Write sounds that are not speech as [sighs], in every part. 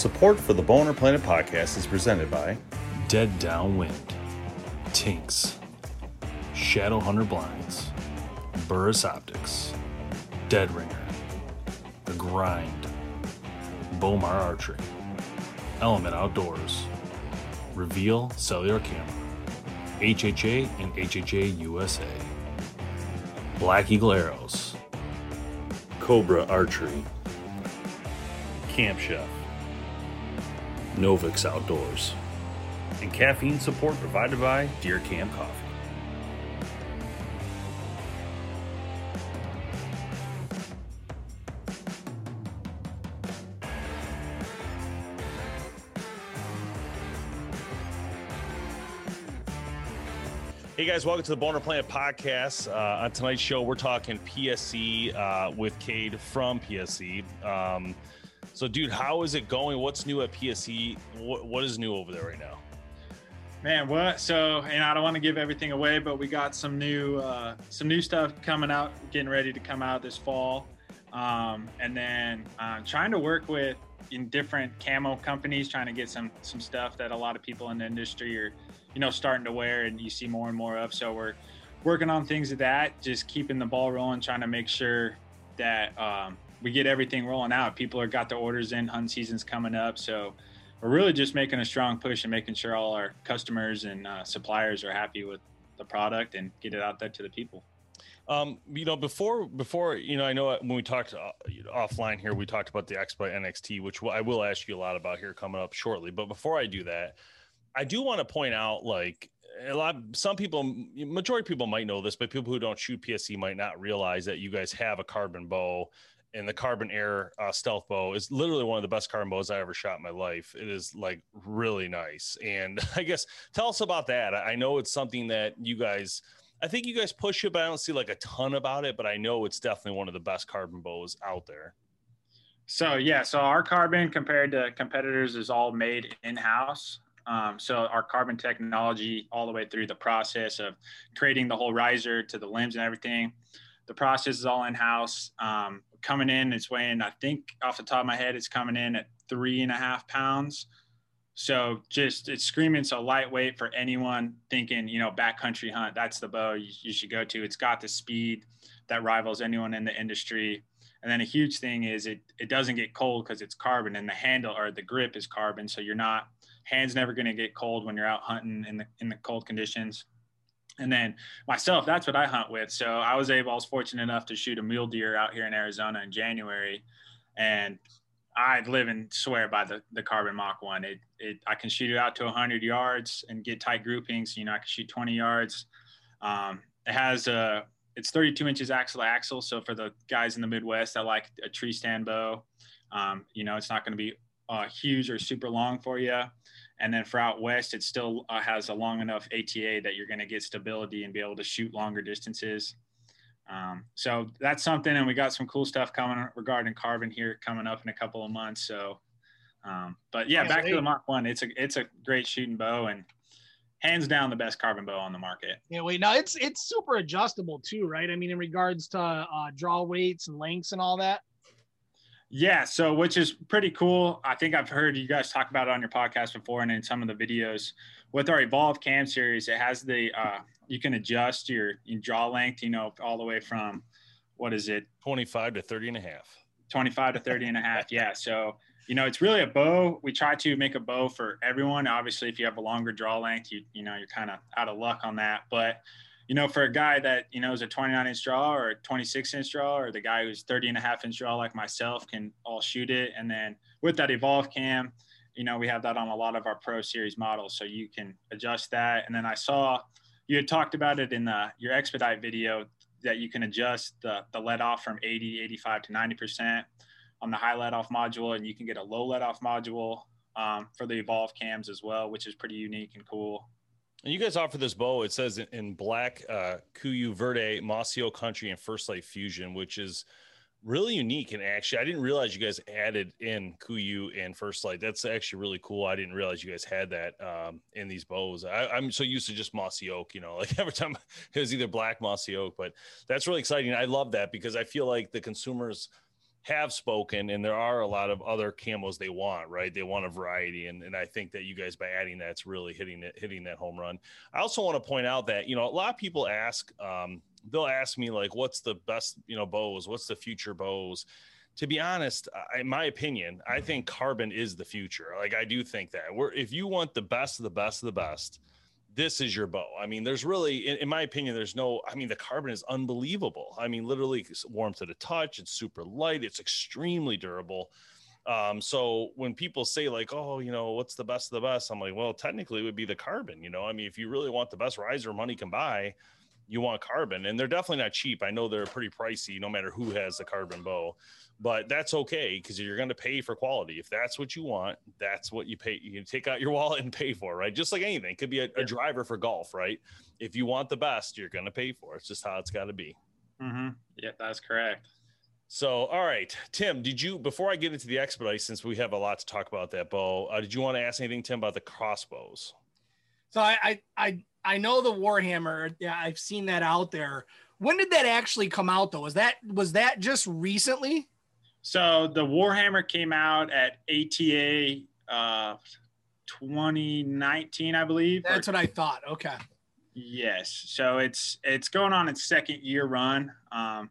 Support for the Bowhunter Planet podcast is presented by Dead Downwind, Tinks, Shadowhunter Blinds, Burris Optics, Dead Ringer, The Grind, Bomar Archery, Element Outdoors, Reveal Cellular Camera, HHA and HHA USA, Black Eagle Arrows, Cobra Archery, Camp Chef, Novix Outdoors, and caffeine support provided by Deer Camp Coffee. Hey guys, welcome to the Bowhunter Planet podcast. Uh, on tonight's show, we're talking PSE uh, with Cade from PSE. Um, so, dude, how is it going? What's new at PSE? What, what is new over there right now? Man, what? So, and I don't want to give everything away, but we got some new uh, some new stuff coming out, getting ready to come out this fall, um, and then uh, trying to work with in different camo companies, trying to get some some stuff that a lot of people in the industry are, you know, starting to wear, and you see more and more of. So we're working on things of that, just keeping the ball rolling, trying to make sure that um, we get everything rolling out. People are got the orders in, hunt season's coming up, so we're really just making a strong push and making sure all our customers and uh, suppliers are happy with the product and get it out there to the people. Um, you know, before before you know, I know when we talked uh, offline here, we talked about the Expedite NXT, which I will ask you a lot about here coming up shortly. But before I do that, I do want to point out like a lot some people majority people might know this but people who don't shoot pse might not realize that you guys have a carbon bow and the carbon air uh, stealth bow is literally one of the best carbon bows I ever shot in my life. It is like really nice. And [laughs] I guess tell us about that. I know it's something that you guys, I think you guys push it, but I don't see like a ton about it. But I know it's definitely one of the best carbon bows out there. So yeah, so our carbon compared to competitors is all made in house. Um, so our carbon technology, all the way through the process of creating the whole riser to the limbs and everything, the process is all in house. Um, coming in, it's weighing, I think off the top of my head, it's coming in at three and a half pounds. So just it's screaming so lightweight for anyone thinking, you know, backcountry hunt, that's the bow you, you should go to. It's got the speed that rivals anyone in the industry. And then a huge thing is it it doesn't get cold because it's carbon and the handle or the grip is carbon. So you're not hands never going to get cold when you're out hunting in the in the cold conditions. And then myself, that's what I hunt with. So I was able, I was fortunate enough to shoot a mule deer out here in Arizona in January. And I live and swear by the, the carbon Mach one. It, it, I can shoot it out to 100 yards and get tight groupings. You know, I can shoot 20 yards. Um, it has a, it's 32 inches axle to axle. So for the guys in the Midwest I like a tree stand bow, um, you know, it's not going to be uh, huge or super long for you. And then for out west, it still uh, has a long enough ATA that you're going to get stability and be able to shoot longer distances. Um, so that's something, and we got some cool stuff coming regarding carbon here coming up in a couple of months. So, um, but yeah, back to the Mach One. It's a it's a great shooting bow and hands down the best carbon bow on the market. Yeah, wait, now it's it's super adjustable too, right? I mean, in regards to uh, draw weights and lengths and all that. Yeah, so which is pretty cool. I think I've heard you guys talk about it on your podcast before and in some of the videos. With our Evolve Cam series, it has the uh, you can adjust your, your draw length, you know, all the way from what is it, 25 to 30 and a half. 25 to 30 and a half. [laughs] Yeah. So, you know, it's really a bow. We try to make a bow for everyone. Obviously, if you have a longer draw length, you you know, you're kind of out of luck on that. But you know, for a guy that, you know, is a 29 inch draw or a 26 inch draw, or the guy who's 30 and a half inch draw like myself can all shoot it. And then with that Evolve cam, you know, we have that on a lot of our Pro Series models. So you can adjust that. And then I saw you had talked about it in the, your expedite video that you can adjust the, the let off from 80, 85 to 90% on the high let off module. And you can get a low let off module um, for the Evolve cams as well, which is pretty unique and cool. And you guys offer this bow. It says in black, uh, KUIU Verde, Mossy Oak Country, and First Light Fusion, which is really unique. And actually, I didn't realize you guys added in KUIU and First Light. That's actually really cool. I didn't realize you guys had that um, in these bows. I, am so used to just mossy oak, you know, [laughs] like every time it was either black mossy oak, but that's really exciting. I love that because I feel like the consumers – have spoken and there are a lot of other camos they want right? They want a variety and, and i think that you guys by adding that's really hitting it hitting that home run. I also want to point out that you know a lot of people ask um, they'll ask me like what's the best you know bows? What's the future bows? To be honest in my opinion i think carbon is the future. Like i do think that. We're if you want the best of the best of the best this is your bow. I mean, there's really, in, in, my opinion, there's no, I mean, the carbon is unbelievable. I mean, literally warm to the touch. It's super light. It's extremely durable. Um, so when people say like, oh, you know, what's the best of the best? I'm like, well, technically it would be the carbon, you know, I mean, if you really want the best riser money can buy, you want carbon and they're definitely not cheap. I know they're pretty pricey no matter who has the carbon bow but that's okay because you're going to pay for quality. If that's what you want, that's what you pay. You take out your [laughs] wallet and pay for, right? Just like anything, it could be a, a driver for golf, right? If you want the best, you're going to pay for it. It's just how it's got to be. Mm-hmm. Yeah, that's correct. So, all right, Tim, did you before I get into the expedite, since we have a lot to talk about that bow, uh, did you want to ask anything, Tim, about the crossbows? So I, I, I, I know the Warhammer. Yeah, I've seen that out there. When did that actually come out, though? Was that was that just recently? So the Warhammer came out at ATA uh, 2019, I believe. That's or, what I thought. Okay. Yes. So it's it's going on its second year run. Um,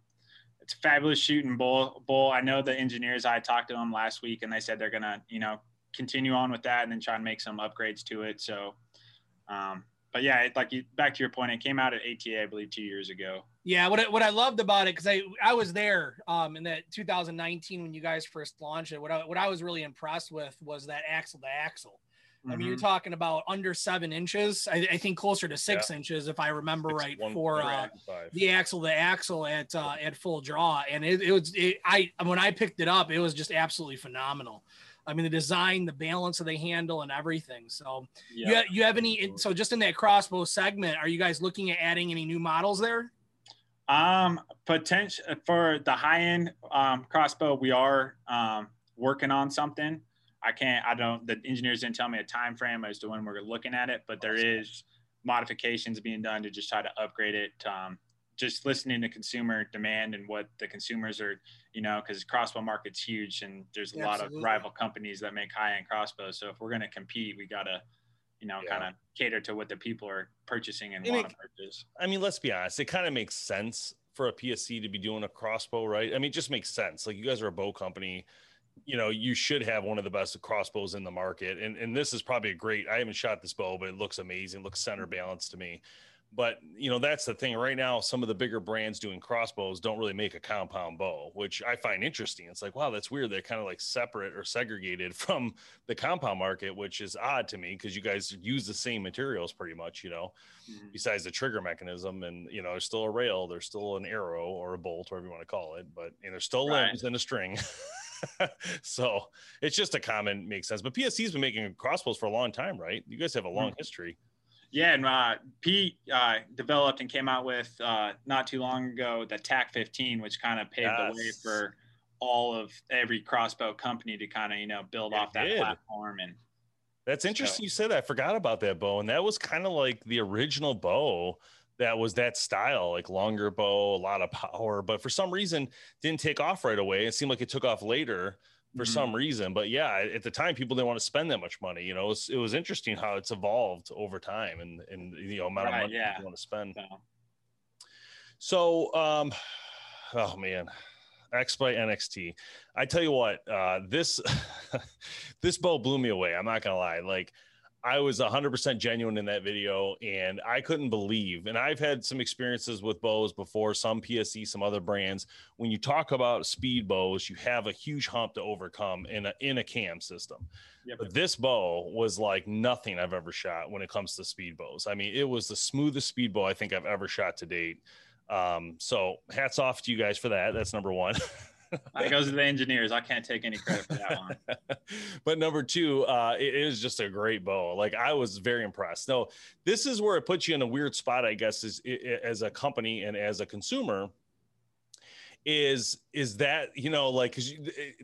it's fabulous shooting bull. Bull. I know the engineers. I talked to them last week, and they said they're gonna, you know, continue on with that and then try and make some upgrades to it. So um, but yeah, it, like you, back to your point, it came out at ATA, I believe, two years ago. Yeah, what I, what I loved about it because I I was there um, in that 2019 when you guys first launched it. What I, what I was really impressed with was that axle to axle. I mean, you're mm-hmm. talking about under seven inches. I, I think closer to six yeah. inches, if I remember right, for uh, the axle to axle at uh, at full draw. And it, it was it, I when I picked it up, it was just absolutely phenomenal. I mean, the design, the balance of the handle, and everything. So, yeah. you, have, you have any? So, just in that crossbow segment, are you guys looking at adding any new models there? Um, potential for the high end um, crossbow, we are um, working on something. I can't. I don't. The engineers didn't tell me a time frame as to when we're looking at it, but there is modifications being done to just try to upgrade it. Um, just listening to consumer demand and what the consumers are, you know, because crossbow market's huge and there's a yeah, lot absolutely. of rival companies that make high end crossbows. So if we're going to compete, we got to, you know, yeah. kind of cater to what the people are purchasing and want to purchase. I mean, let's be honest, it kind of makes sense for a PSE to be doing a crossbow, right? I mean, it just makes sense. Like you guys are a bow company you know, you should have one of the best crossbows in the market. And and this is probably a great. I haven't shot this bow, but it looks amazing. Looks center mm-hmm. balanced to me. But you know that's the thing right now. Some of the bigger brands doing crossbows don't really make a compound bow, which I find interesting. It's like, wow, that's weird. They're kind of like separate or segregated [laughs] from the compound market, which is odd to me because you guys use the same materials pretty much. You know, mm-hmm. besides the trigger mechanism, and you know, there's still a rail, there's still an arrow or a bolt, whatever you want to call it, but and there's still right. limbs and a string. [laughs] so it's just a common makes sense. But PSE's been making crossbows for a long time, right? You guys have a long mm-hmm. history. Yeah, and uh, Pete uh, developed and came out with uh, not too long ago the TAC 15, which kind of paved yes. the way for all of every crossbow company to kind of you know build it off that did. platform. And that's interesting so. you said that. I forgot about that bow, and that was kind of like the original bow that was that style, like longer bow, a lot of power, but for some reason didn't take off right away. It seemed like it took off later for mm-hmm. some reason. But yeah, at the time, people didn't want to spend that much money. You know, it was, it was interesting how it's evolved over time and and you know amount right, of money yeah. people want to spend. So, um, [sighs] oh man, Expedite NXT. I tell you what, uh, this [laughs] this bow blew me away. I'm not gonna lie. Like I was 100% genuine in that video and I couldn't believe. And I've had some experiences with bows before, some PSE, some other brands. When you talk about speed bows, you have a huge hump to overcome in a, in a cam system. Yep. But this bow was like nothing I've ever shot when it comes to speed bows. I mean, it was the smoothest speed bow I think I've ever shot to date. Um, so hats off to you guys for that. That's number one. [laughs] that goes to the engineers. I can't take any credit for that one. [laughs] but number two, uh, it is just a great bow. Like I was very impressed. No, this is where it puts you in a weird spot, I guess, is as a company and as a consumer. Is is that you know like because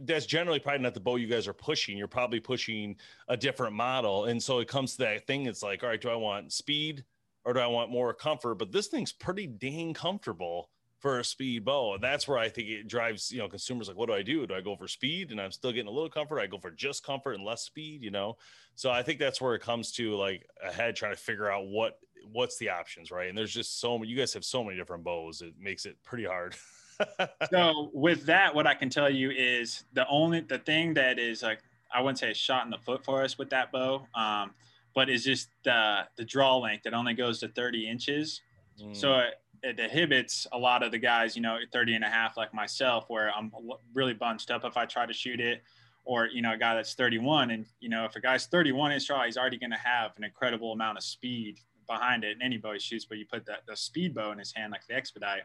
that's generally probably not the bow you guys are pushing. You're probably pushing a different model, and so it comes to that thing. It's like, all right, do I want speed or do I want more comfort? But this thing's pretty dang comfortable for a speed bow. And that's where I think it drives, you know, consumers like, what do I do? Do I go for speed and I'm still getting a little comfort? I go for just comfort and less speed, you know? So I think that's where it comes to like ahead trying to figure out what what's the options, right? And there's just so many you guys have so many different bows, it makes it pretty hard. [laughs] so with that, what I can tell you is the only the thing that is like I wouldn't say a shot in the foot for us with that bow, um, but is just the the draw length that only goes to 30 inches. Mm. So it, it inhibits a lot of the guys, you know, 30 and a half like myself, where I'm really bunched up if I try to shoot it, or you know, a guy that's 31, and you know, if a guy's 31 inch draw, he's already going to have an incredible amount of speed behind it. And any shoots, but you put that the speed bow in his hand, like the expedite,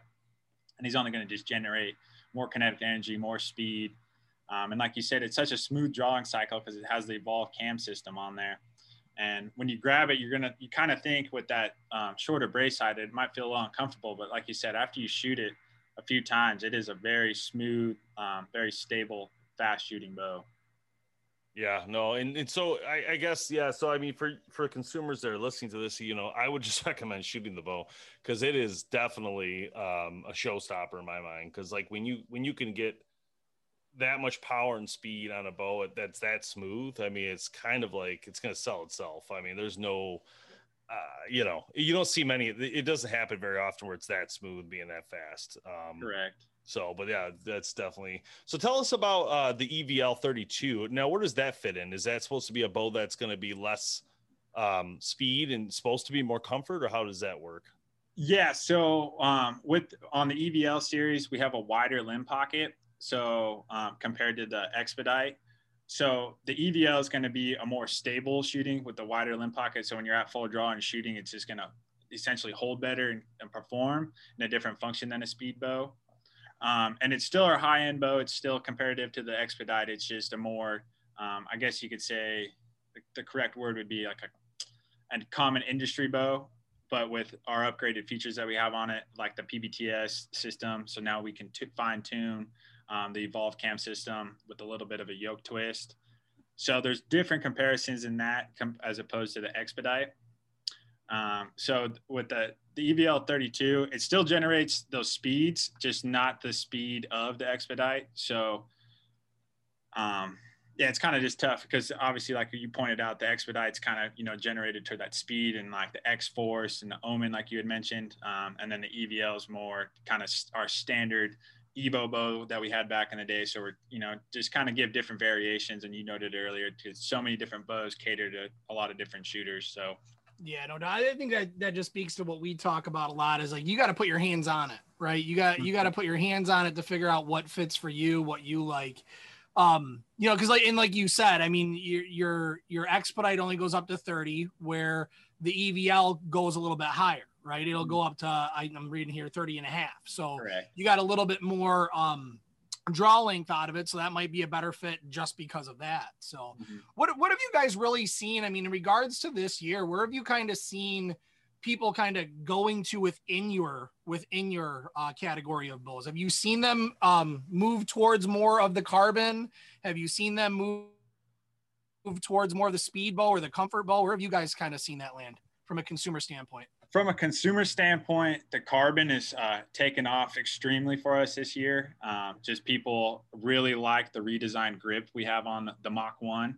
and he's only going to just generate more kinetic energy, more speed. Um, and like you said, it's such a smooth drawing cycle because it has the evolved cam system on there. And when you grab it, you're gonna you kind of think with that um, shorter brace side, it might feel a little uncomfortable. But like you said, after you shoot it a few times, it is a very smooth, um, very stable, fast shooting bow. Yeah, no, and, and so I, I, guess yeah. So I mean, for for consumers that are listening to this, you know, I would [laughs] just recommend shooting the bow because it is definitely um, a showstopper in my mind. Because like when you when you can get that much power and speed on a bow that's that smooth, I mean, it's kind of like it's going to sell itself. I mean, there's no, uh, you know, you don't see many. It doesn't happen very often where it's that smooth, being that fast. Um, Correct. So, but yeah, that's definitely. So, tell us about uh, the EVL 32. Now, where does that fit in? Is that supposed to be a bow that's going to be less um, speed and supposed to be more comfort, or how does that work? Yeah. So, um, with on the EVL series, we have a wider limb pocket so um, compared to the expedite. So the evl is going to be a more stable shooting with the wider limb pocket. So when you're at full draw and shooting it's just going to essentially hold better and, and, perform in a different function than a speed bow. Um, and it's still our high end bow. It's still comparative to the expedite. It's just a more um, i guess you could say the, the correct word would be like a, a common industry bow but with our upgraded features that we have on it, like the PBTS system. So now we can fine tune um, the Evolve Cam system with a little bit of a yoke twist. So there's different comparisons in that as opposed to the Expedite. Um, so with the, the EVL 32, it still generates those speeds, just not the speed of the Expedite. So um, yeah, it's kind of just tough because obviously, like you pointed out, the Expedite's kind of you know generated to that speed and like the X Force and the Omen, like you had mentioned, um, and then the EVL is more kind of our standard Evo bow that we had back in the day. So we're, you know, just kind of give different variations. And you noted earlier, to so many different bows cater to a lot of different shooters. So yeah, no, I think that that just speaks to what we talk about a lot is like you got to put your hands on it, right? You got you got to put your hands on it to figure out what fits for you, what you like. Um, you know, because like and like you said, I mean, your your your expedite only goes up to 30, where the EVL goes a little bit higher right? It'll go up to, I, am reading here, 30 and a half. So Correct. you got a little bit more um, draw length out of it. So that might be a better fit just because of that. So mm-hmm. what, what have you guys really seen? I mean, in regards to this year, where have you kind of seen people kind of going to within your, within your uh, category of bulls Have you seen them um, move towards more of the carbon? Have you seen them move, move towards more of the speed bow or the comfort bow? Where have you guys kind of seen that land from a consumer standpoint? From a consumer standpoint, the carbon is uh, taken off extremely for us this year. Um, just people really like the redesigned grip we have on the Mach 1.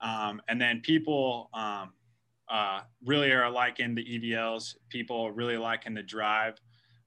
Um, and then people um, uh, really are liking the EVLs. People really liking the drive,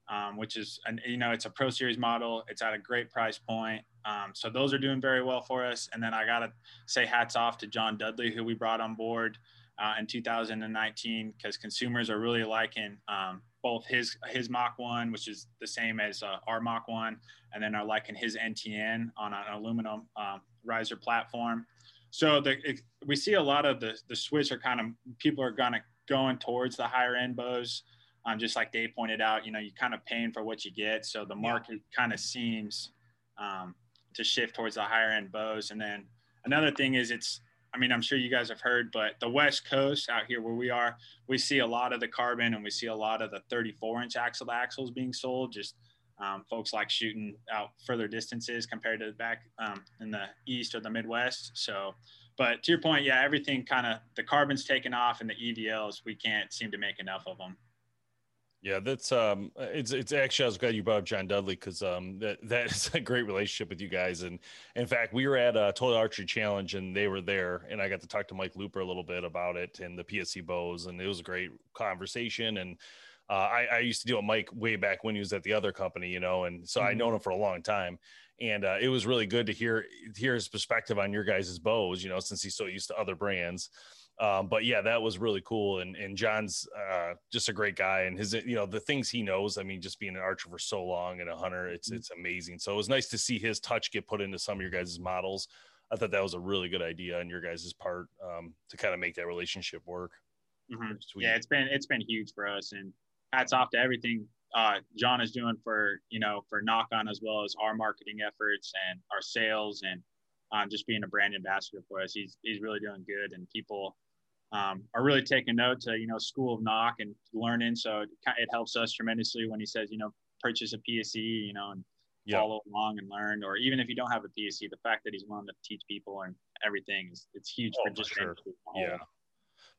um, which is, an, you know, it's a Pro Series model. It's at a great price point. Um, so those are doing very well for us. And then I got to say hats off to John Dudley, who we brought on board uh, in 2019 because consumers are really liking um, both his his Mach 1, which is the same as uh, our Mach 1, and then are liking his NTN on an aluminum um, riser platform. So the, it, we see a lot of the the switch are kind of people are kind of going towards the higher end bows. Um, just like Dave pointed out, you know, you're kind of paying for what you get. So the market yeah. kind of seems um, to shift towards the higher end bows. And then another thing is it's I mean, I'm sure you guys have heard, but the West Coast out here where we are, we see a lot of the carbon and we see a lot of the 34 inch axle to axles being sold. Just um, folks like shooting out further distances compared to back um, in the East or the Midwest. So, but to your point, yeah, everything kind of the carbon's taken off and the EVLs, we can't seem to make enough of them. Yeah, that's um, it's it's actually I was glad you brought up John Dudley because um, that that [laughs] is a great relationship with you guys, and in fact, we were at a Total Archery Challenge and they were there, and I got to talk to Mike Looper a little bit about it and the PSE bows, and it was a great conversation. And uh, I, I used to deal with Mike way back when he was at the other company, you know, and so mm-hmm. I known him for a long time, and uh, it was really good to hear hear his perspective on your guys' bows, you know, since he's so used to other brands. Um, but yeah, that was really cool. And and John's uh, just a great guy, and his you know the things he knows. I mean, just being an archer for so long and a hunter, it's mm-hmm. it's amazing. So it was nice to see his touch get put into some of your guys' models. I thought that was a really good idea on your guys' part um, to kind of make that relationship work. Mm-hmm. Yeah, it's been it's been huge for us, and hats off to everything uh, John is doing for you know for Nock On as well as our marketing efforts and our sales and um, just being a brand ambassador for us. He's he's really doing good, and people um, are really taking note to you know School of Nock and learning. So it, it helps us tremendously when he says you know purchase a PSE, you know, and yep. follow along and learn. Or even if you don't have a PSE, the fact that he's willing to teach people and everything is it's huge oh, for just sure. yeah.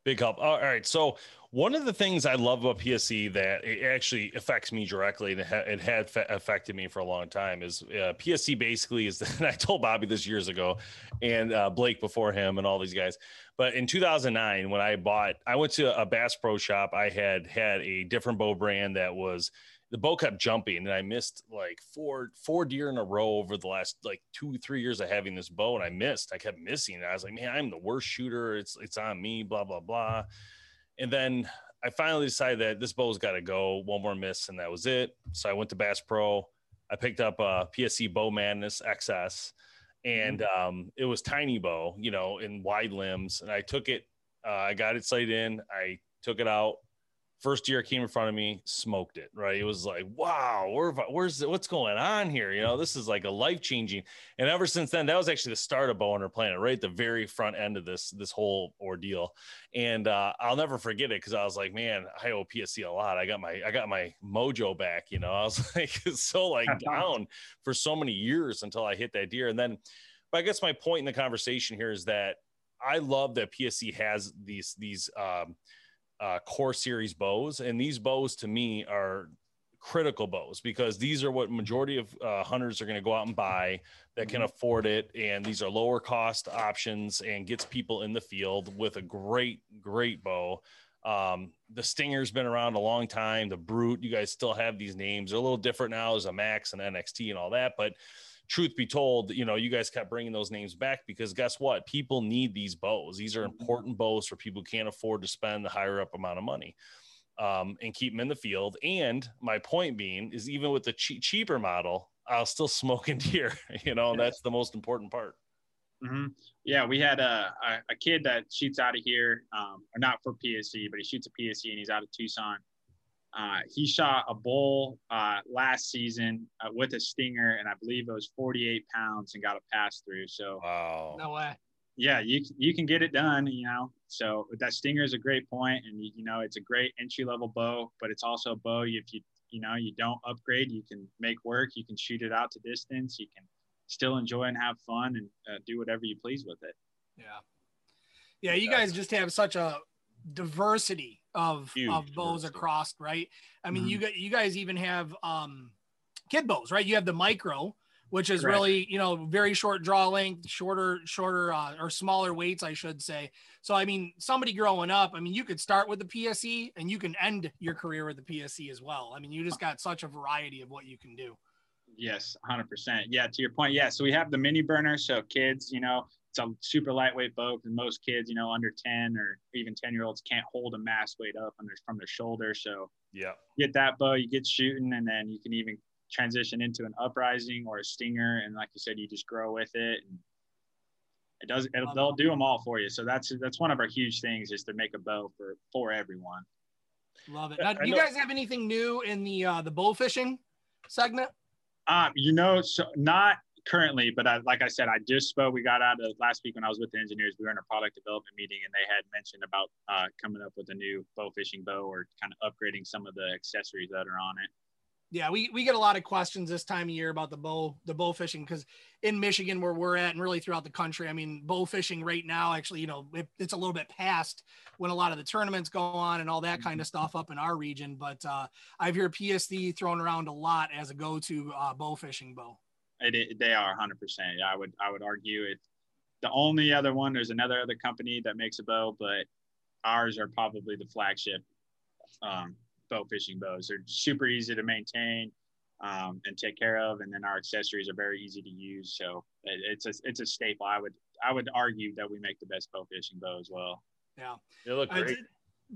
Big help. All right. So one of the things I love about PSE that it actually affects me directly, and it, ha- it had fa- affected me for a long time, is uh, basically is. [laughs] And I told Bobby this years ago, and uh, Blake before him, and all these guys. But in 2009, when I bought, I went to a Bass Pro shop. I had had a different bow brand that was the bow kept jumping and I missed like four four deer in a row over the last like two three years of having this bow and I missed. I kept missing and I was like man I'm the worst shooter. It's it's on me blah blah blah. And then I finally decided that this bow's got to go. One more miss and that was it. So I went to Bass Pro. I picked up a PSE Bow Madness XS and mm-hmm. um, it was tiny bow you know in wide limbs. And I took it uh, I got it sight in. I took it out first year came in front of me, smoked it. Right, it was like, wow, where, where's what's going on here? You know, this is like a life changing. And ever since then, that was actually the start of Bowhunter Planet, right the very front end of this this whole ordeal. And uh, I'll never forget it because I was like, man, I owe PSE a lot. I got my I got my mojo back. You know, I was [laughs] like so like [laughs] down for so many years until I hit that deer. And then, but I guess my point in the conversation here is that I love that PSE has these these um, uh, core series bows, and these bows to me are critical bows because these are what majority of uh, hunters are going to go out and buy that can mm-hmm. afford it and these are lower cost options and gets people in the field with a great great bow um, the stinger's been around a long time the brute you guys still have these names they're a little different now there's a max and nxt and all that but truth be told, you know, you guys kept bringing those names back because guess what? People need these bows. These are mm-hmm. important bows for people who can't afford to spend the higher up amount of money um, and keep them in the field. And my point being is even with the che- cheaper model, I'll still [laughs] smoke in deer, you know, that's the most important part. Mm-hmm. Yeah, we had a, a, a, kid that shoots out of here, um, or not for PSE, but he shoots a PSE and he's out of Tucson. Uh, he shot a bull uh, last season uh, with a stinger, and I believe it was 48 pounds and got a pass through. So, wow, no way. Yeah, you you can get it done, you know. So that stinger is a great point, and you, you know it's a great entry level bow, but it's also a bow if you you know you don't upgrade, you can make work. You can shoot it out to distance. You can still enjoy and have fun and uh, do whatever you please with it. Yeah, yeah. You guys just have such a diversity of Huge of bows across, right? I mean, Mhm. you got you guys even have um kid bows, right? You have the micro, which is Correct. really you know very short draw length, shorter shorter uh, or smaller weights, I should say. So I mean, somebody growing up, I mean, you could start with the PSE and you can end your career with the PSE as well. I mean, you just got such a variety of what you can do. Yes, 100%. Yeah, to your point. Yeah, so we have the mini burner. So kids, you know, it's a super lightweight bow because most kids, you know, under 10 or even 10 year olds can't hold a mass weight up on their, from their shoulder. So Yeah. get that bow, you get shooting, and then you can even transition into an uprising or a stinger. And like you said, you just grow with it. And it does, it'll, Love they'll do them all for you. So that's, that's one of our huge things is to make a bow for, for everyone. Love it. Now, do you guys have anything new in the uh, the bow fishing segment? Um, you know, so not currently, but I, like I said, I just spoke. We got out of last week when I was with the engineers. We were in a product development meeting, and they had mentioned about uh, coming up with a new bow fishing bow or kind of upgrading some of the accessories that are on it. Yeah, we, we get a lot of questions this time of year about the bow the bow fishing because in Michigan where we're at and really throughout the country, I mean bow fishing right now actually you know it, it's a little bit past when a lot of the tournaments go on and all that kind of stuff up in our region. But uh, I've heard PSE thrown around a lot as a go to uh, bow fishing bow. It, it, they are 100%. I would I would argue it. The only other one, there's another other company that makes a bow, but ours are probably the flagship um, bow fishing bows. They're super easy to maintain um, and take care of, and then our accessories are very easy to use. So it, it's a it's a staple. I would I would argue that we make the best bow fishing bow as well. Yeah. They look Uh, great.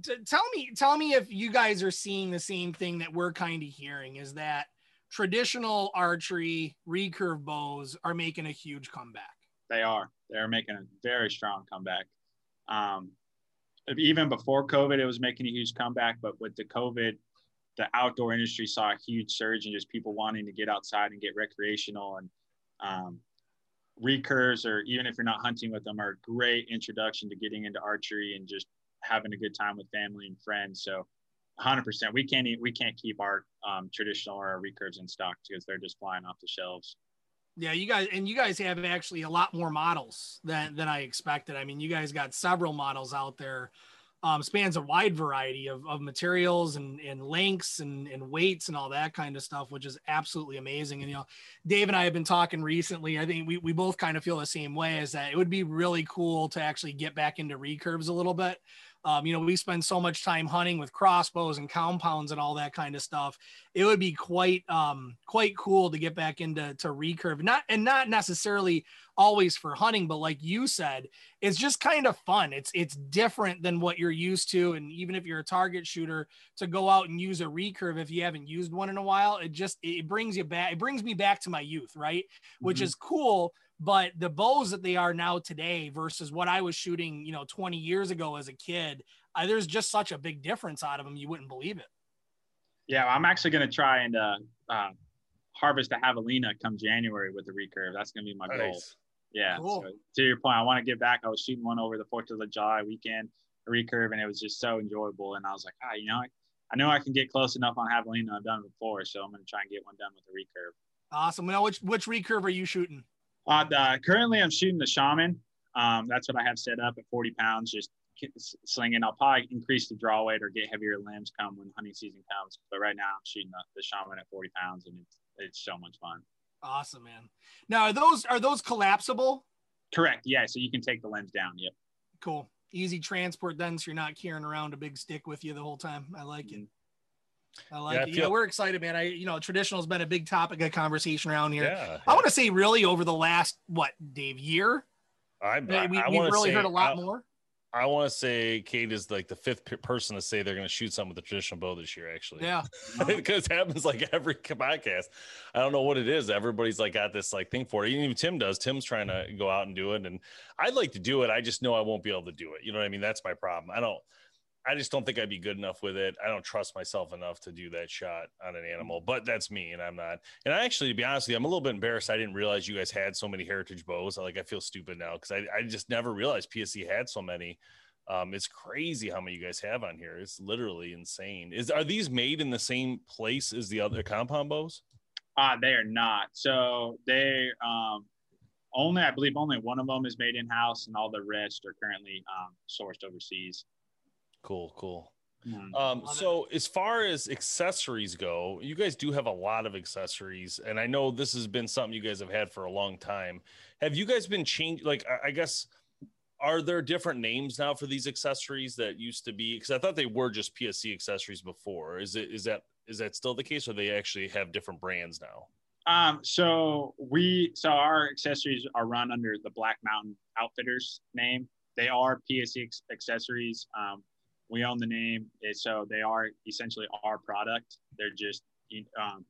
t- t- tell me, tell me if you guys are seeing the same thing that we're kind of hearing is that traditional archery recurve bows are making a huge comeback. They are. They're making a very strong comeback. Um, even before COVID, it was making a huge comeback. But with the COVID, the outdoor industry saw a huge surge in just people wanting to get outside and get recreational. And um, recurves, or even if you're not hunting with them, are a great introduction to getting into archery and just having a good time with family and friends. So 100%. We can't we can't keep our um, traditional or our recurves in stock because they're just flying off the shelves. Yeah, you guys and you guys have actually a lot more models than than I expected. I mean, you guys got several models out there. Um, spans a wide variety of, of materials and, and lengths and, and weights and all that kind of stuff, which is absolutely amazing. And you know, Dave and I have been talking recently. I think we, we both kind of feel the same way is that it would be really cool to actually get back into recurves a little bit. Um, you know, we spend so much time hunting with crossbows and compounds and all that kind of stuff. It would be quite um, quite cool to get back into to recurve, not and not necessarily always for hunting, but like you said, it's just kind of fun. It's it's different than what you're used to, and even if you're a target shooter, to go out and use a recurve if you haven't used one in a while, it just it brings you back. It brings me back to my youth, right? Which Mhm. is cool but the bows that they are now today versus what I was shooting, you know, 20 years ago as a kid, uh, there's just such a big difference out of them. You wouldn't believe it. Yeah, I'm actually going to try and uh, uh, harvest a javelina come January with the recurve. That's going to be my goal. Yeah. Cool. So to your point, I want to get back. I was shooting one over the Fourth of July weekend, a recurve, and it was just so enjoyable. And I was like, ah, you know, I, I know I can get close enough on javelina. I've done it before, so I'm going to try and get one done with a recurve. Awesome. Now, which which recurve are you shooting? Uh, the, currently, I'm shooting the shaman. Um, that's what I have set up at 40 pounds, just slinging. I'll probably increase the draw weight or get heavier limbs come when hunting season comes. But right now, I'm shooting the, the shaman at 40 pounds, and it's it's so much fun. Awesome, man. Now, are those are those collapsible? Correct. Yeah. So you can take the limbs down. Yep. Cool. Easy transport then, so you're not carrying around a big stick with you the whole time. I like it. I like Yeah, I it. Yeah, feel- we're excited, man. I you know, traditional has been a big topic of conversation around here. Yeah. I want to say really over the last what, Dave, year? I, We, I, we, I we've really say, heard a lot I, more. I want to say Kate is like the fifth pe- person to say they're going to shoot something with a traditional bow this year, actually. Yeah. [laughs] because it happens like every podcast. I don't know what it is. Everybody's like got this like thing for it. Even Tim does. Tim's trying to go out and do it, and I'd like to do it. I just know I won't be able to do it. You know what I mean? That's my problem. I don't. I just don't think I'd be good enough with it. I don't trust myself enough to do that shot on an animal, but that's me, and I'm not. And I actually, to be honest with you, I'm a little bit embarrassed. I didn't realize you guys had so many heritage bows. Like I feel stupid now because I, I just never realized PSE had so many. Um, it's crazy how many you guys have on here. It's literally insane. Is are these made in the same place as the other compound bows? Uh, they are not. So they um, only, I believe, only one of them is made in house, and all the rest are currently um, sourced overseas. Cool, cool. Um, so as far as accessories go, you guys do have a lot of accessories, and I know this has been something you guys have had for a long time. Have you guys been changed? Like, I, I guess, are there different names now for these accessories that used to be? Because I thought they were just PSE accessories before. Is it is that is that still the case, or they actually have different brands now? Um, so we so our accessories are run under the Black Mountain Outfitters name. They are PSC accessories. Um, we own the name, so they are essentially our product. They're just um,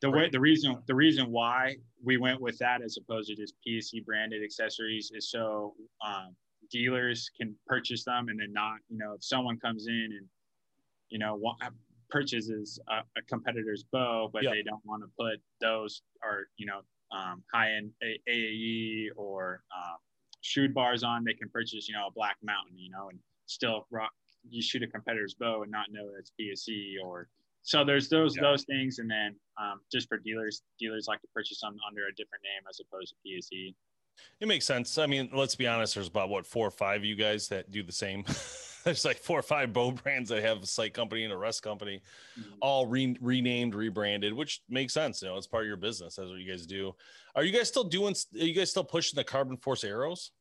the way the reason the reason why we went with that as opposed to just PSE branded accessories is so um, dealers can purchase them and then not you know if someone comes in and you know purchases a, a competitor's bow but Yeah. they don't want to put those or you know um, high end AAE or um, shoot bars on they can purchase you know a Black Mountain you know and still rock you shoot a competitor's bow and not know it's PSE or so there's those Yeah. those things and then um, just for dealers dealers like to purchase them under a different name as opposed to. PSE It makes sense. I mean, let's be honest. There's about what four or five of you guys that do the same. [laughs] there's like four or five bow brands that have a site company and a rest company, all re- renamed, rebranded, which makes sense. You know, it's part of your business. That's what you guys do. Are you guys still doing? Are you guys still pushing the Carbon Force arrows?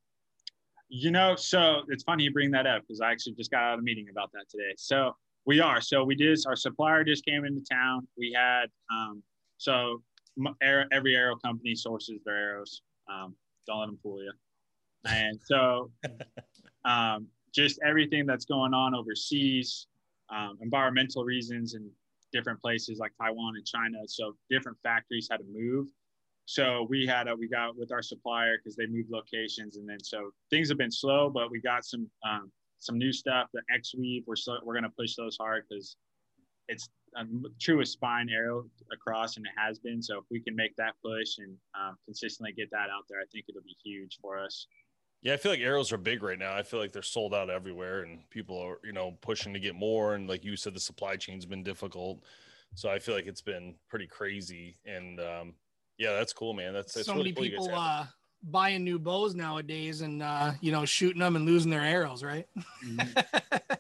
You know, so it's funny you bring that up because I actually just got out of a meeting about that today. So we are. So we did. Our supplier just came into town. We had. Um, so every arrow company sources their arrows. Um, don't let them fool you. And so, [laughs] um, just everything that's going on overseas, um, environmental reasons in different places like Taiwan and China. So different factories had to move. So we had a, we got with our supplier because they moved locations, and then so things have been slow, but we got some um, some new stuff. The X Weave, we're still, we're gonna push those hard because it's a truest spine arrow across, and it has been. So if we can make that push and um, consistently get that out there, I think it'll be huge for us. Yeah, I feel like arrows are big right now. I feel like they're sold out everywhere, and people are you know pushing to get more. And like you said, the supply chain's been difficult, so I feel like it's been pretty crazy. And um, yeah, that's cool, man. That's, that's so really many cool people uh, buying new bows nowadays and uh, you know shooting them and losing their arrows, right? [laughs]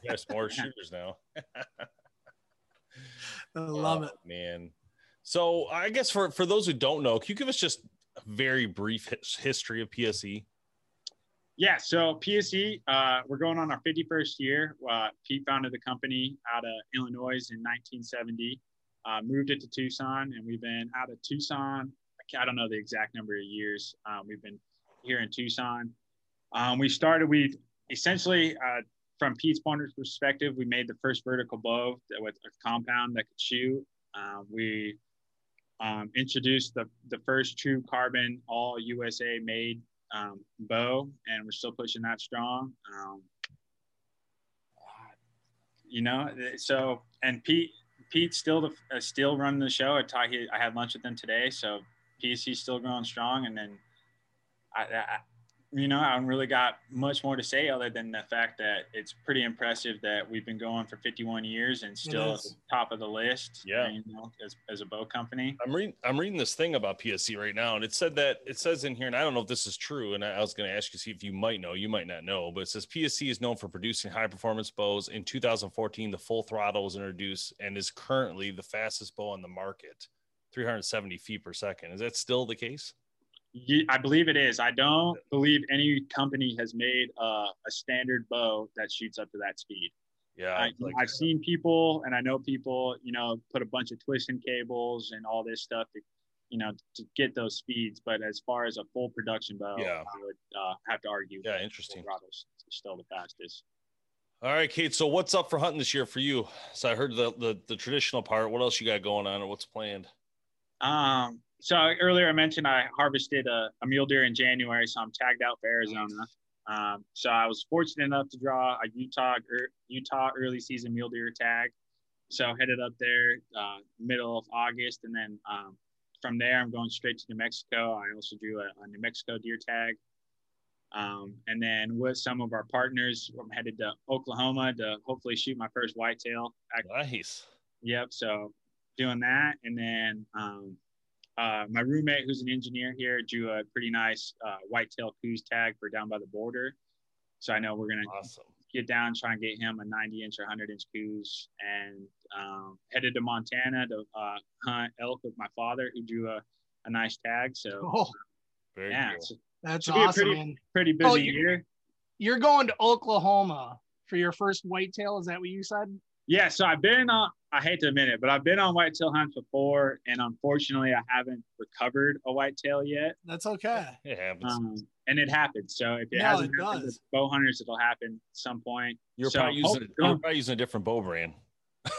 Yeah, more shooters now. [laughs] I love Oh, it. man. So I guess for for those who don't know, can you give us just a very brief his- history of? PSE? Yeah, so PSE, uh, we're going on our 51st year. Uh, Pete founded the company out of Illinois in 1970, uh, moved it to Tucson, and we've been out of Tucson. I don't know the exact number of years. Um, we've been here in Tucson. Um, we started, we essentially, uh, from Pete's Pointer's perspective, we made the first vertical bow with a compound that could shoot. Uh, we um, introduced the, the first true carbon, all USA made um, bow, and we're still pushing that strong. Um, you know, so and Pete, Pete still the uh, still running the show. I taught he, I had lunch with him today, so PSE still going strong. And then, I, I, you know, I don't really got much more to say other than the fact that it's pretty impressive that we've been going for 51 years and still at the top of the list. Yeah. you know, as, as a bow company. I'm reading I'm reading this thing about PSE right now, and it said that it says in here, and I don't know if this is true, and I, I was going to ask you see if you might know, you might not know, but it says PSE is known for producing high performance bows. In 2014, the full throttle was introduced and is currently the fastest bow on the market, 370 feet per second. Is that still the case? I believe it is. I don't believe any company has made uh, a standard bow that shoots up to that speed. Yeah, I, like- I've seen people, and I know people, you know, put a bunch of twisting cables and all this stuff to, you know, to get those speeds. But as far as a full production bow, Yeah. I would uh, have to argue. Yeah, interesting. still the fastest. All right, Kate. So what's up for hunting this year for you? So I heard the the, the traditional part. What else you got going on, or what's planned? Um, so earlier I mentioned I harvested a, a mule deer in January, so I'm tagged out for Arizona. Um, so I was fortunate enough to draw a Utah Utah early season mule deer tag. So headed up there uh, middle of August, and then um, from there I'm going straight to New Mexico. I also drew a, a New Mexico deer tag. Um, and then with some of our partners, I'm headed to Oklahoma to hopefully shoot my first whitetail. I, Nice. Yep. So doing that, and then um, uh, my roommate, who's an engineer here, drew a pretty nice uh, whitetail Coues tag for down by the border. So I know we're gonna Awesome. get down, try and get him a 90 inch or 100 inch Coues, and um, headed to Montana to uh, hunt elk with my father, who drew a, a nice tag. So, [laughs] Oh, Very yeah, cool. it's that's Should awesome, pretty- man. pretty busy Oh, you- year. You're going to Oklahoma for your first whitetail. Is that what you said? Yeah, so I've been on. I hate to admit it, but I've been on whitetail hunts before, and unfortunately, I haven't recovered a whitetail yet. That's okay. [laughs] It happens. Um, and it happens. So if it No, hasn't it happened does. bow hunters, it'll happen at some point. you're, so probably using, hope- you're probably using a different bow brand. [laughs]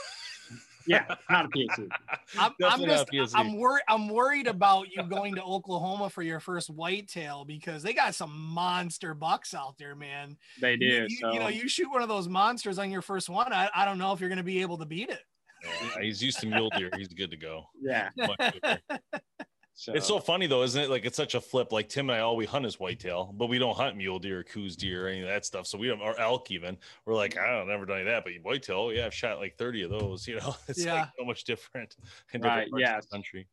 Yeah, not a PSE. [laughs] I'm, I'm just PSE. I'm worried I'm worried about you going to Oklahoma for your first whitetail because they got some monster bucks out there, man. They do. You, you- so you know, you shoot one of those monsters on your first one. I, I don't know if you're gonna be able to beat it. Yeah, he's used to mule deer. He's good to go. yeah. [laughs] So It's so funny though, isn't it? Like it's such a flip. Like Tim and I all we hunt is whitetail, but we don't hunt mule deer, or Coues deer, or any of that stuff. So we don't or elk even. We're like, I don't never done any of that, but you whitetail, yeah, I've shot like 30 of those, you know. [laughs] It's Yeah. like so much different in different Right, parts yeah. of the country.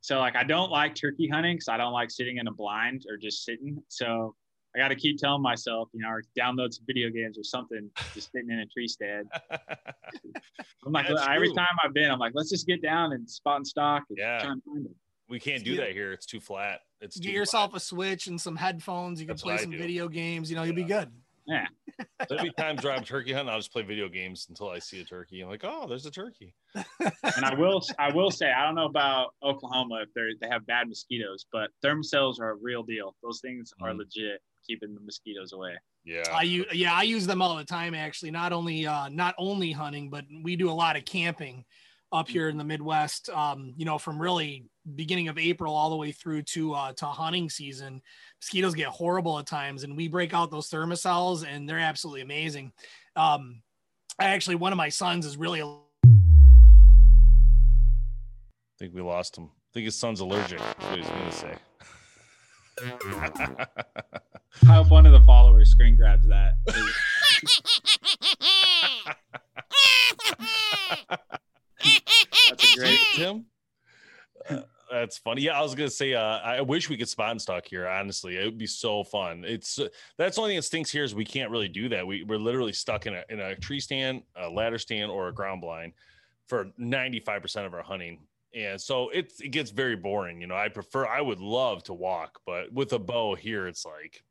so like I don't like turkey hunting because I don't like sitting in a blind or just sitting. So I got to keep telling myself, you know, or download some video games or something, just sitting in a tree stand. [laughs] I'm like, That's every true. time I've been, I'm like, let's just get down and spot and stock and Yeah. try and find them. we can't do Get- that here. It's too flat. It's Get too yourself a switch and some headphones. You can That's play some do. video games. You know, you'll be good. Yeah. [laughs] flat. There'll be times where I'm turkey hunting. I'll just play video games until I see a turkey. I'm like, oh, there's a turkey. And I will, I will say, I don't know about Oklahoma if they they have bad mosquitoes, but Thermacells are a real deal. Those things are Mm. legit, keeping the mosquitoes away. Yeah. I use yeah, I use them all the time actually. Not only uh not only hunting, but we do a lot of camping up here in the Midwest. Um, you know, from really beginning of April all the way through to uh to hunting season. Mosquitoes get horrible at times and we break out those Thermacells and they're absolutely amazing. Um I actually one of my sons is really I think we lost him. I think his son's allergic. That's what he's gonna say. [laughs] I hope one of the followers screen grabs that. [laughs] [laughs] That's a great. [laughs] Tim. Uh, that's funny. Yeah, I was gonna say. Uh, I wish we could spot and stock here. Honestly, it would be so fun. It's uh, that's the only thing that stinks here is we can't really do that. We we're literally stuck in a in a tree stand, a ladder stand, or a ground blind for ninety five percent of our hunting. And so it it gets very boring. You know, I prefer. I would love to walk, but with a bow here, it's like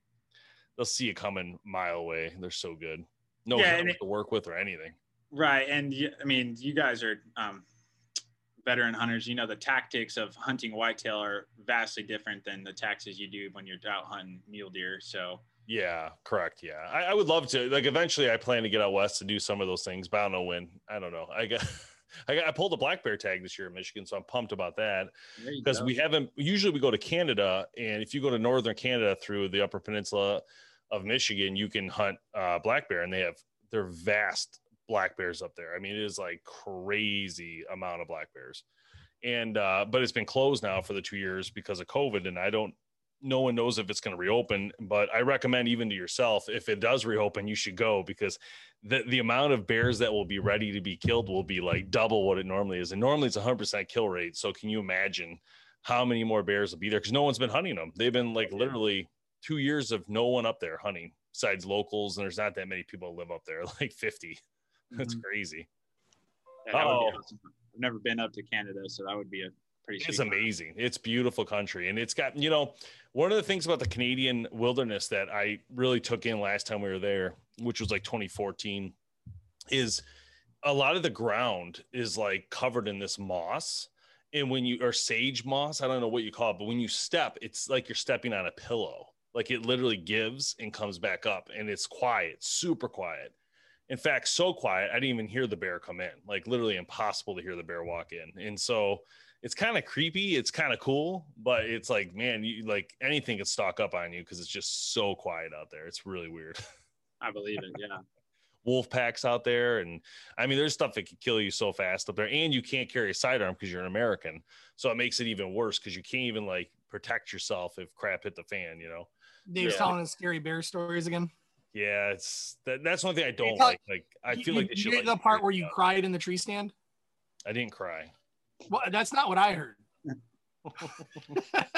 they'll see you coming mile away. They're so good. No Yeah, yeah, it- to work with or anything. Right, and I mean, you guys are um, veteran hunters. You know the tactics of hunting whitetail are vastly different than the tactics you do when you're out hunting mule deer. So Yeah, correct. Yeah, I, I would love to. Like, eventually, I plan to get out west to do some of those things, but I don't know when. I don't know. I got, [laughs] I got, I pulled a black bear tag this year in Michigan, so I'm pumped about that because we haven't. Usually, we go to Canada, and if you go to northern Canada through the Upper Peninsula of Michigan, you can hunt uh, black bear, and they have they're vast black bears up there. I mean, it is like crazy amount of black bears, and uh, but it's been closed now for the two years because of COVID, and I don't no one knows if it's going to reopen, but I recommend even to yourself, if it does reopen, you should go because the, the amount of bears that will be ready to be killed will be like double what it normally is. And normally it's a hundred percent kill rate. So can you imagine how many more bears will be there? Cause no one's been hunting them. They've been like literally two years of no one up there hunting besides locals. And there's not that many people that live up there, [laughs] like 50. [laughs] That's Mhm. crazy. Yeah, that would be Oh. awesome. I've never been up to Canada, so that would be a pretty. It's amazing. It's beautiful country. And it's got, you know, one of the things about the Canadian wilderness that I really took in last time we were there, which was like 2014, is a lot of the ground is like covered in this moss. And when you or sage moss, I don't know what you call it, but when you step, it's like you're stepping on a pillow. Like it literally gives and comes back up and it's quiet, super quiet. In fact, so quiet, I didn't even hear the bear come in. Like literally impossible to hear the bear walk in. And so it's kind of creepy. It's kind of cool, but it's like, man, you like anything could stalk up on you because it's just so quiet out there. It's really weird. [laughs] I believe it. Yeah. Wolf packs out there, and I mean, there's stuff that could kill you so fast up there, and you can't carry a sidearm because you're an American, so it makes it even worse because you can't even like protect yourself if crap hit the fan. You know? Dave's Yeah. telling us scary bear stories again. Yeah, it's that, that's one thing I don't like. Like, I feel you, like they should. like, the part where you up. cried in the tree stand. I didn't cry. Well, that's not what I heard. [laughs]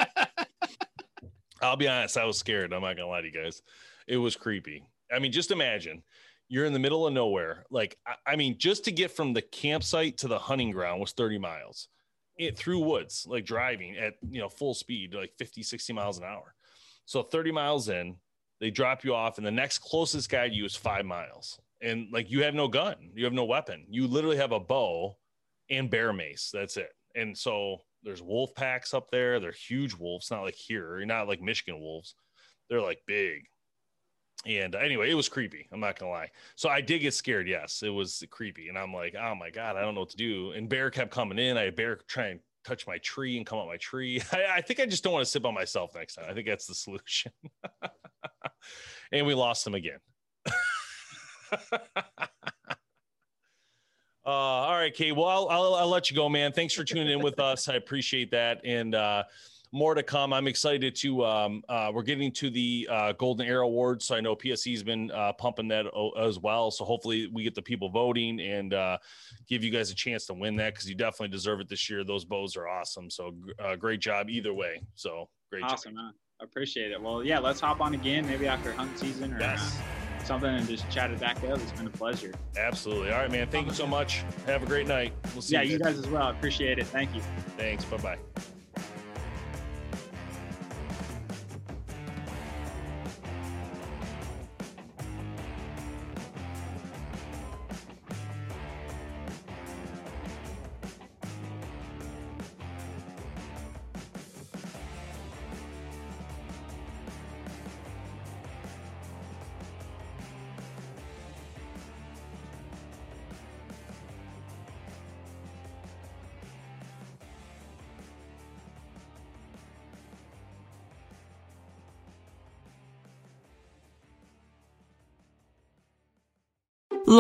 I'll be honest, I was scared. I'm not gonna lie to you guys. It was creepy. I mean, just imagine you're in the middle of nowhere. Like, I, I mean, just to get from the campsite to the hunting ground was 30 miles it through woods, like driving at, you know, full speed, like 50, 60 miles an hour. So 30 miles in, they drop you off, and the next closest guy to you is five miles. And like you have no gun, you have no weapon. You literally have a bow and bear mace. That's it. And so there's wolf packs up there. They're huge wolves, not like here, You're not like Michigan wolves. They're like big. And anyway, it was creepy. I'm not gonna lie. So I did get scared. Yes, it was creepy, and I'm like, oh my god, I don't know what to do. And bear kept coming in. I had bear trying touch my tree and come up my tree. [laughs] I, I think I just don't want to sit by myself next time. I think that's the solution. [laughs] and we lost them again. [laughs] Uh, all right, Kate. Well, I'll, I'll, I'll, let you go, man. Thanks for tuning in with us. I appreciate that. And uh, more to come. I'm excited to. Um, uh, we're getting to the uh, Golden Arrow Awards, so I know PSE's been uh, pumping that as well. So hopefully we get the people voting and uh, give you guys a chance to win that because you definitely deserve it this year. Those bows are awesome. So uh, great job either way. So great. Awesome. Job. Appreciate it. Well, yeah, let's hop on again, maybe after hunt season or yes. uh, something, and just chat it back up. It's been a pleasure. Absolutely. All right, man. Thank you so much. Have a great night. We'll see. Yeah, you you guys as well. Appreciate it. Thank you. Thanks. Bye bye.